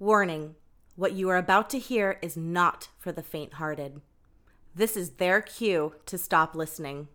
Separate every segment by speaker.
Speaker 1: Warning what you are about to hear is not for the faint hearted. This is their cue to stop listening.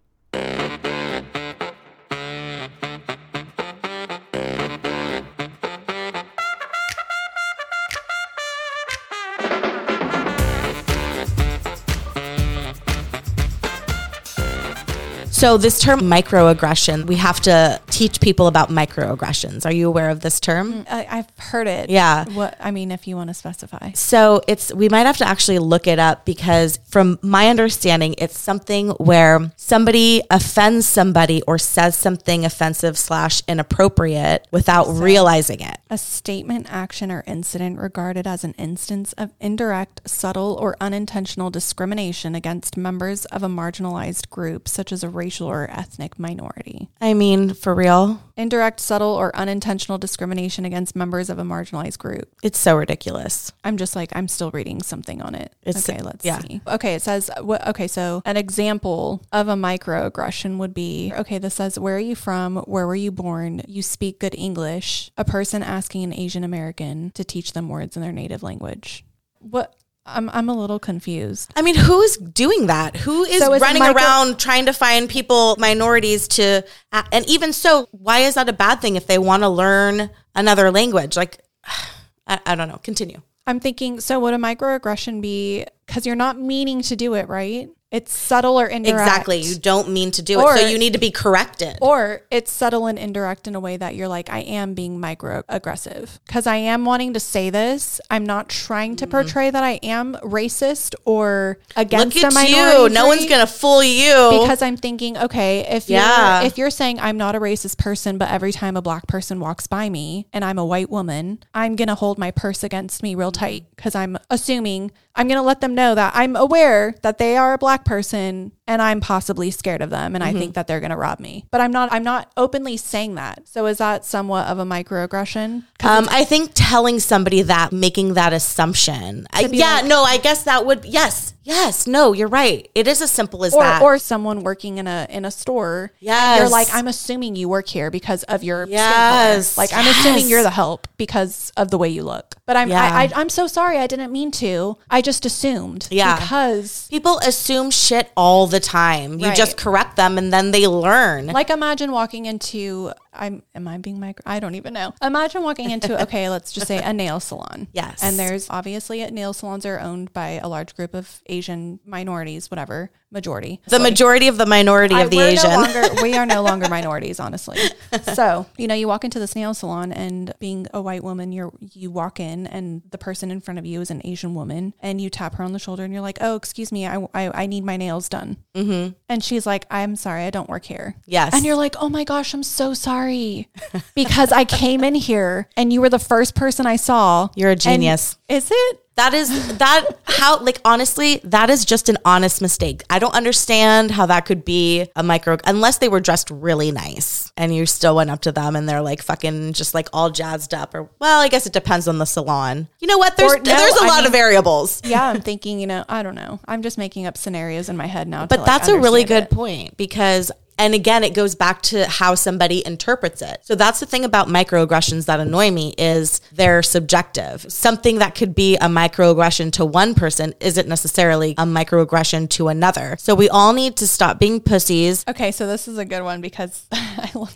Speaker 1: So, this term microaggression, we have to teach people about microaggressions. Are you aware of this term?
Speaker 2: Mm, I, I've heard it.
Speaker 1: Yeah.
Speaker 2: What I mean, if you want to specify.
Speaker 1: So it's we might have to actually look it up because from my understanding, it's something where somebody offends somebody or says something offensive slash inappropriate without realizing it.
Speaker 2: A statement, action, or incident regarded as an instance of indirect, subtle, or unintentional discrimination against members of a marginalized group, such as a racial or ethnic minority.
Speaker 1: I mean, for real,
Speaker 2: Indirect, subtle, or unintentional discrimination against members of a marginalized group.
Speaker 1: it's so ridiculous.
Speaker 2: I'm just like, I'm still reading something on it.
Speaker 1: It's-
Speaker 2: okay, let's
Speaker 1: yeah.
Speaker 2: see. Okay, it says, what, okay, so an example of a microaggression would be, okay, this says, where are you from? Where were you born? You speak good English. A person asking an Asian American to teach them words in their native language. What? I'm, I'm a little confused.
Speaker 1: I mean, who is doing that? Who is
Speaker 2: So is
Speaker 1: running
Speaker 2: micro-
Speaker 1: around trying to find people, minorities to, and even so, why is that a bad thing if they want to learn another language? Like, I, I don't know. Continue.
Speaker 2: I'm thinking, so would a microaggression be, because you're not meaning to do it, right? It's subtle or indirect.
Speaker 1: Exactly. You don't mean to do
Speaker 2: Or-
Speaker 1: it. So you need to be corrected.
Speaker 2: Or it's subtle and indirect in a way that you're like, I am being microaggressive because I am wanting to say this. I'm not trying to mm-hmm. portray that I am racist or against
Speaker 1: Look
Speaker 2: a
Speaker 1: at you. No one's going to fool you.
Speaker 2: because I'm thinking, okay, if
Speaker 1: Yeah.
Speaker 2: you're if you're saying I'm not a racist person, but every time a black person walks by me and I'm a white woman, I'm gonna hold my purse against me real tight because I'm assuming I'm gonna let them know that I'm aware that they are a black person and I'm possibly scared of them and I think that they're gonna rob me. But I'm not I'm not openly saying that. So is that somewhat of a microaggression?
Speaker 1: Um, I think telling somebody that, making that assumption. I, yeah,
Speaker 2: like-
Speaker 1: no, I guess that would, yes, yes, no, you're right. It is as simple as
Speaker 2: or,
Speaker 1: that.
Speaker 2: or someone working in a in a store.
Speaker 1: Yes.
Speaker 2: You're like, I'm assuming you work here because of your skin
Speaker 1: Yes.
Speaker 2: color. Like I'm assuming you're the help because of the way you look. But I'm
Speaker 1: Yeah.
Speaker 2: I, I, I'm so sorry. I didn't mean to. I just assumed.
Speaker 1: Yeah.
Speaker 2: Because
Speaker 1: People assume shit all the time. You
Speaker 2: Right.
Speaker 1: just correct them and then they learn.
Speaker 2: like imagine walking into I'm am I being micro I don't even know. Imagine walking into okay, let's just say a nail salon.
Speaker 1: Yes.
Speaker 2: And there's obviously nail salons are owned by a large group of Asian minorities, whatever, majority.
Speaker 1: the majority of the minority of the Asian.
Speaker 2: No longer, we are no longer minorities, honestly. So, you know, you walk into this nail salon and being a white woman, you're, you walk in and the person in front of you is an Asian woman and you tap her on the shoulder and you're like, oh, excuse me, I, I, I need my nails done. Mm-hmm. And she's like, I'm sorry, I don't work here.
Speaker 1: Yes.
Speaker 2: And you're like, oh my gosh, I'm so sorry because I came in here and you were the first person I saw.
Speaker 1: You're a
Speaker 2: And-
Speaker 1: genius.
Speaker 2: is it?
Speaker 1: That is that how like honestly that is just an honest mistake. I don't understand how that could be a micro unless they were dressed really nice and you still went up to them and they're like fucking just like all jazzed up or well I guess it depends on the salon. You know what? There's
Speaker 2: Or- no,
Speaker 1: there's a
Speaker 2: I
Speaker 1: lot
Speaker 2: mean-
Speaker 1: of variables.
Speaker 2: Yeah, I'm thinking, you know, I don't know. I'm just making up scenarios in my head now. to,
Speaker 1: But
Speaker 2: like,
Speaker 1: that's a really good
Speaker 2: it.
Speaker 1: point because and again it goes back to how somebody interprets it. So that's the thing about microaggressions that annoy me is they're subjective. Something that could be a microaggression to one person isn't necessarily a microaggression to another. So we all need to stop being pussies.
Speaker 2: Okay, so this is a good one because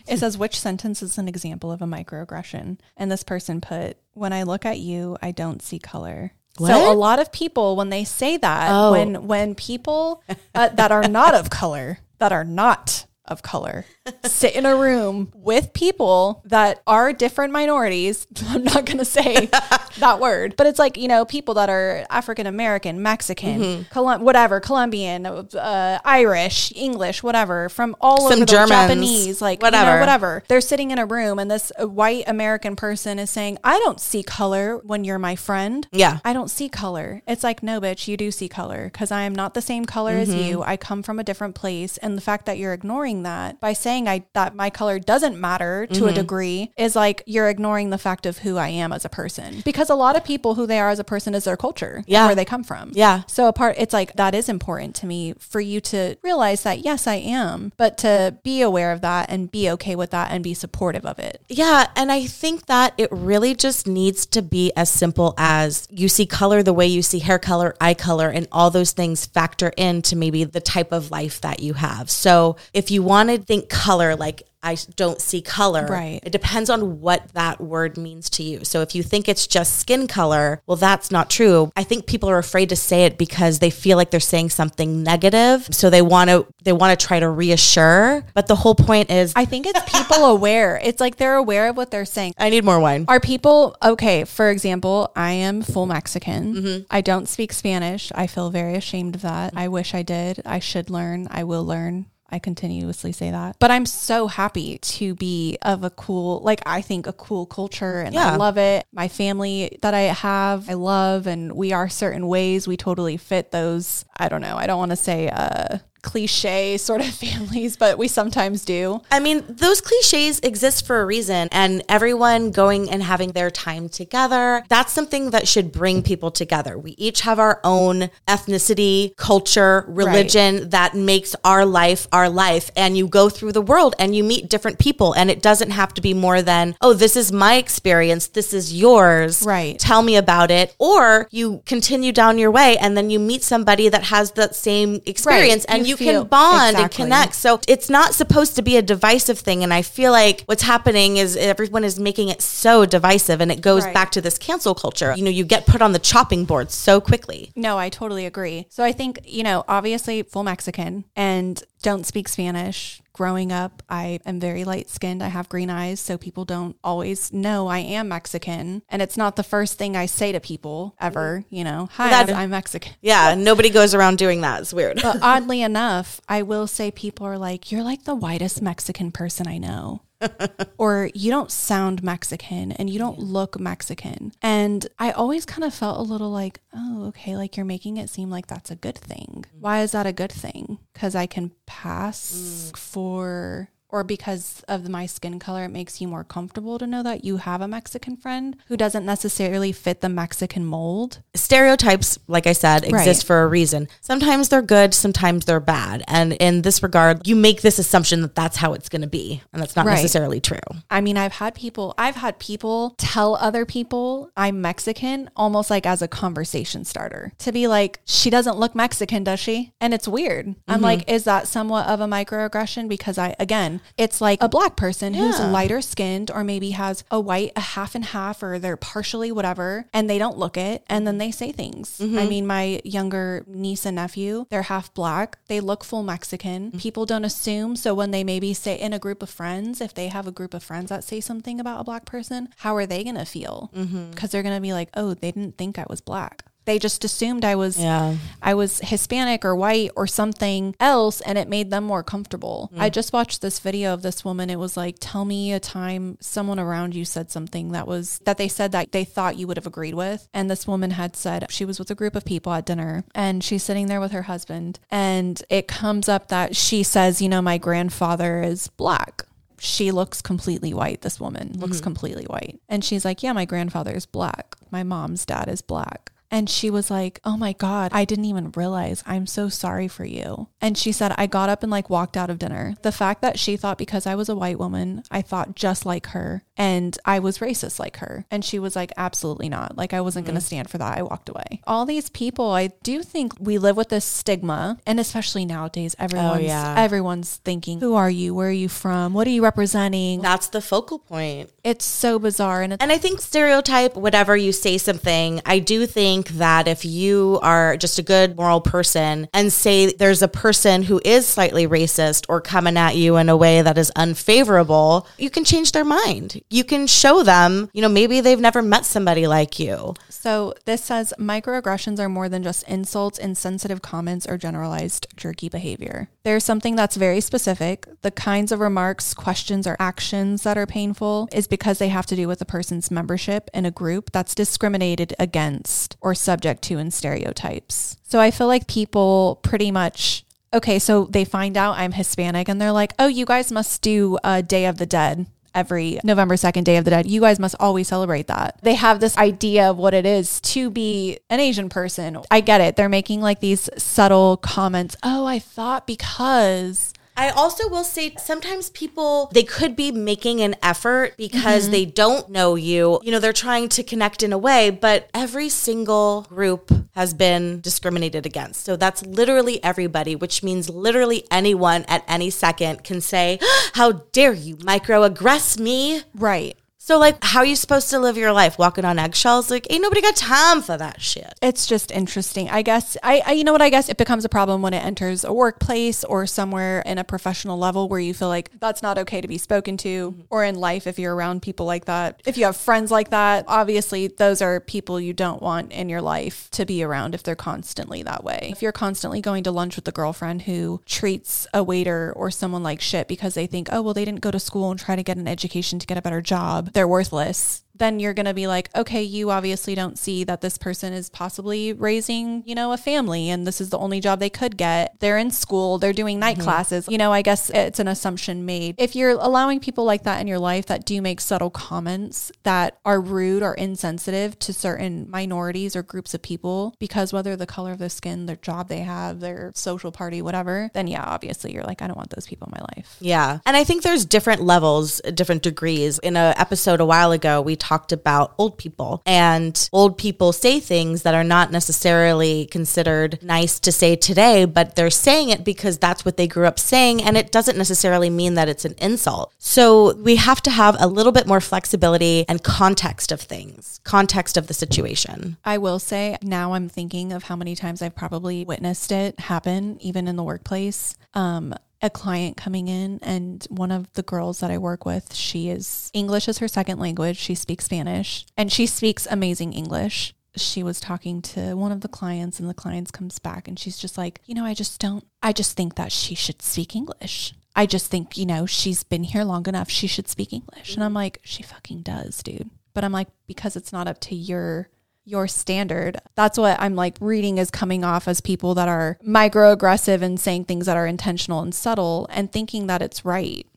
Speaker 2: it says which sentence is an example of a microaggression, and this person put, "When I look at you, I don't see color."
Speaker 1: What?
Speaker 2: So a lot of people, when they say that,
Speaker 1: Oh.
Speaker 2: when when people uh, that are not of color, that are not of color, sit in a room with people that are different minorities. I'm not going to say that word, but it's like, you know, people that are African American, Mexican,
Speaker 1: Mm-hmm.
Speaker 2: Colum- whatever, Colombian, uh, Irish, English, whatever, from all
Speaker 1: Some
Speaker 2: over the
Speaker 1: Germans,
Speaker 2: Japanese, like whatever.
Speaker 1: whatever.
Speaker 2: whatever. They're sitting in a room and this uh, white American person is saying, I don't see color when you're my friend.
Speaker 1: Yeah.
Speaker 2: I don't see color. It's like, no, bitch, you do see color because I am not the same color as
Speaker 1: Mm-hmm.
Speaker 2: you. I come from a different place. And the fact that you're ignoring ignoring that by saying I that my color doesn't matter to a mm-hmm. degree is like you're ignoring the fact of who I am as a person. Because a lot of people who they are as a person is their culture,
Speaker 1: Yeah.
Speaker 2: where they come from.
Speaker 1: Yeah.
Speaker 2: So a part it's like that is important to me for you to realize that yes, I am, but to be aware of that and be okay with that and be supportive of it.
Speaker 1: Yeah, and I think that it really just needs to be as simple as you see color the way you see hair color, eye color, and all those things factor into maybe the type of life that you have. So if you want to think color like I don't see color.
Speaker 2: Right.
Speaker 1: It depends on what that word means to you. So if you think it's just skin color, well, that's not true. I think people are afraid to say it because they feel like they're saying something negative. So they want to they want to try to reassure. But the whole point is, I,
Speaker 2: think it's people aware. It's like they're aware of what they're saying.
Speaker 1: I need more wine.
Speaker 2: Are people okay? For example, I am full Mexican.
Speaker 1: Mm-hmm.
Speaker 2: I don't speak Spanish. I feel very ashamed of that. I wish I did. I should learn. I will learn. I continuously say that. But I'm so happy to be of a cool, like, I think a cool culture and
Speaker 1: Yeah.
Speaker 2: I love it. My family that I have, I love, and we are certain ways. We totally fit those. I don't know. I don't want to say, uh, cliche sort of families, but we sometimes do.
Speaker 1: I mean, those cliches exist for a reason, and everyone going and having their time together, that's something that should bring people together. We each have our own ethnicity, culture, religion that makes our life our life. And you go through the world and you meet different people, and it doesn't have to be more than, oh, this is my experience, this is yours.
Speaker 2: Right.
Speaker 1: Tell me about it. Or you continue down your way and then you meet somebody that has that same experience and
Speaker 2: You
Speaker 1: you
Speaker 2: feel-
Speaker 1: can bond and connect. So it's not supposed to be a divisive thing. And I feel like what's happening is everyone is making it so divisive and it goes
Speaker 2: Right.
Speaker 1: back to this cancel culture. You know, you get put on the chopping board so quickly.
Speaker 2: No, I totally agree. So I think, you know, obviously full Mexican and don't speak Spanish. Growing up, I am very light skinned. I have green eyes, so people don't always know I am Mexican. And it's not the first thing I say to people ever, mm-hmm. you know, hi,
Speaker 1: That-
Speaker 2: I'm Mexican.
Speaker 1: Yeah, nobody goes around doing that. It's weird.
Speaker 2: But oddly enough, I will say people are like, you're like the whitest Mexican person I know. or you don't sound Mexican and you don't look Mexican. And I always kind of felt a little like, oh, okay, like you're making it seem like that's a good thing. Mm. Why is that a good thing? Because I can mm. pass for. Or because of my skin color, it makes you more comfortable to know that you have a Mexican friend who doesn't necessarily fit the Mexican mold.
Speaker 1: stereotypes, like I said, exist
Speaker 2: Right.
Speaker 1: for a reason. Sometimes they're good, sometimes they're bad. And in this regard, you make this assumption that that's how it's going to be. And that's not
Speaker 2: Right.
Speaker 1: necessarily true.
Speaker 2: I mean, I've had people, I've had people tell other people I'm Mexican almost like as a conversation starter to be like, she doesn't look Mexican, does she? And it's weird. I'm mm-hmm. like, is that somewhat of a microaggression? Because I, again, it's like a black person who's lighter skinned or maybe has a white, a half and half, or they're partially whatever, and they don't look it. And then they say things. I mm-hmm. mean, my younger niece and nephew, they're half black. They look full Mexican. Mm. People don't assume. So when they maybe say in a group of friends, if they have a group of friends that say something about a black person, how are they going to feel? Mm-hmm. Because they're going to be like, oh, they didn't think I was black. They just assumed I was
Speaker 1: Yeah.
Speaker 2: I was Hispanic or white or something else and it made them more comfortable. Mm. I just watched this video of this woman. It was like, tell me a time someone around you said something that was that they said that they thought you would have agreed with. And this woman had said she was with a group of people at dinner and she's sitting there with her husband. And it comes up that she says, you know, my grandfather is black she looks completely white. This woman looks mm-hmm. completely white. And she's like, Yeah, my grandfather is black. My mom's dad is black. And she was like, Oh my God, I didn't even realize. I'm so sorry for you. And she said, I got up and like walked out of dinner. The fact that she thought because I was a white woman, I thought just like her and I was racist like her. And she was like, Absolutely not. Like, I wasn't going to mm-hmm. stand for that. I walked away. All these people, I do think we live with this stigma. And especially nowadays, oh, everyone's,
Speaker 1: yeah.
Speaker 2: everyone's thinking, Who are you? Where are you from? What are you representing?
Speaker 1: That's the focal point.
Speaker 2: It's so bizarre. And it's
Speaker 1: And I think stereotype, whatever you say something, I do think that if you are just a good moral person and say there's a person who is slightly racist or coming at you in a way that is unfavorable, you can change their mind. You can show them, you know, maybe they've never met somebody like you.
Speaker 2: So this says microaggressions are more than just insults, insensitive comments, or generalized jerky behavior. There's something that's very specific. The kinds of remarks, questions, or actions that are painful is because they have to do with a person's membership in a group that's discriminated against or subject to in stereotypes. So I feel like people pretty much okay, so they find out I'm Hispanic and they're like, oh, you guys must do a Day of the Dead every November 2nd, Day of the Dead. You guys must always celebrate that. They have this idea of what it is to be an Asian person. I get it. They're making like these subtle comments. Oh, I thought because.
Speaker 1: I also will say sometimes people they could be making an effort because
Speaker 2: Mm-hmm.
Speaker 1: they don't know you. You know, they're trying to connect in a way, but every single group has been discriminated against. So that's literally everybody, which means literally anyone at any second can say, "How dare you microaggress me?"
Speaker 2: Right.
Speaker 1: So like how are you supposed to live your life walking on eggshells? Like ain't nobody got time for that shit.
Speaker 2: It's just interesting. I guess I, I you know what I guess it becomes a problem when it enters a workplace or somewhere in a professional level where you feel like that's not okay to be spoken to mm-hmm. or in life if you're around people like that. If you have friends like that, obviously those are people you don't want in your life to be around if they're constantly that way. If you're constantly going to lunch with a girlfriend who treats a waiter or someone like shit because they think, "Oh, well they didn't go to school and try to get an education to get a better job. They're worthless." Then you're going to be like, okay, you obviously don't see that this person is possibly raising, you know, a family and this is the only job they could get. They're in school, they're doing night mm-hmm. classes. You know, I guess it's an assumption made. If you're allowing people like that in your life that do make subtle comments that are rude or insensitive to certain minorities or groups of people, because whether the color of their skin, their job they have, their social party, whatever, then yeah, obviously you're like, I don't want those people in my life.
Speaker 1: Yeah. And I think there's different levels, different degrees. In a episode a while ago, we talked about old people and old people say things that are not necessarily considered nice to say today, but they're saying it because that's what they grew up saying. And it doesn't necessarily mean that it's an insult. So we have to have a little bit more flexibility and context of things, context of the situation.
Speaker 2: I will say now I'm thinking of how many times I've probably witnessed it happen, even in the workplace. Um, a client coming in, and one of the girls that I work with, she is English is her second language. She speaks Spanish and she speaks amazing English. She was talking to one of the clients, and the clients comes back, and she's just like, you know, I just don't, I just think that she should speak English. I just think, you know, she's been here long enough. She should speak English. And I'm like, she fucking does, dude. But I'm like, because it's not up to your your standard. That's what I'm like reading is coming off as people that are microaggressive and saying things that are intentional and subtle and thinking that it's right.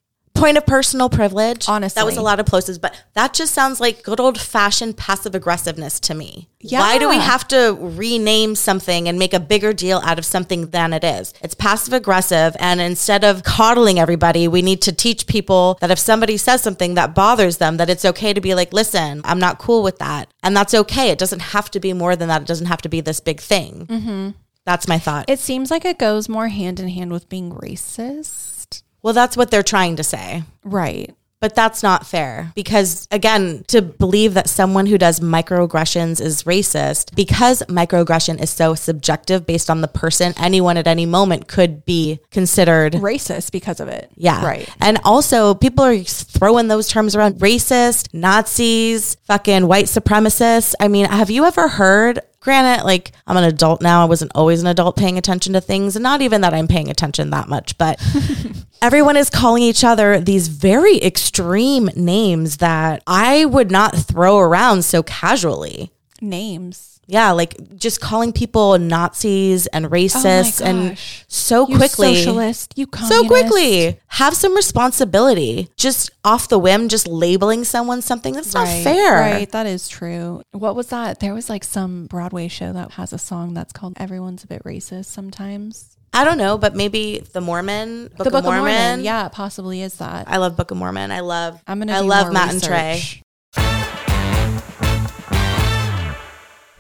Speaker 1: Point of personal privilege.
Speaker 2: Honestly.
Speaker 1: That was a lot of places, but that just sounds like good old fashioned passive aggressiveness to me. Yeah. Why do we have to rename something and make a bigger deal out of something than it is? It's passive aggressive. And instead of coddling everybody, we need to teach people that if somebody says something that bothers them, that it's okay to be like, listen, I'm not cool with that. And that's okay. It doesn't have to be more than that. It doesn't have to be this big thing. Mm-hmm. That's my thought.
Speaker 2: It seems like it goes more hand in hand with being racist.
Speaker 1: Well, that's what they're trying to say.
Speaker 2: Right.
Speaker 1: But that's not fair because, again, to believe that someone who does microaggressions is racist, because microaggression is so subjective based on the person, anyone at any moment could be considered.
Speaker 2: Racist because of it.
Speaker 1: Yeah.
Speaker 2: Right.
Speaker 1: And also, people are throwing those terms around racist, Nazis, fucking white supremacists. I mean, have you ever heard? Granted, like I'm an adult now. I wasn't always an adult paying attention to things, and not even that I'm paying attention that much, but everyone is calling each other these very extreme names that I would not throw around so casually.
Speaker 2: Names.
Speaker 1: Yeah, like just calling people Nazis and oh racists and
Speaker 2: Oh gosh.
Speaker 1: so
Speaker 2: You
Speaker 1: quickly.
Speaker 2: socialist, you
Speaker 1: So quickly. Have some responsibility. Just off the whim, just labeling someone something that's not fair.
Speaker 2: Right, that is true. What was that? There was like some Broadway show that has a song that's called Everyone's a Bit Racist sometimes.
Speaker 1: I don't know, but maybe the Mormon, Book,
Speaker 2: the
Speaker 1: of,
Speaker 2: Book
Speaker 1: Mormon.
Speaker 2: of Mormon. Yeah, it possibly is that.
Speaker 1: I love Book of Mormon. I love
Speaker 2: I'm gonna
Speaker 1: I love Matt and Trey.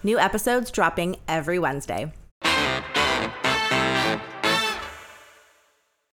Speaker 1: New episodes dropping every Wednesday.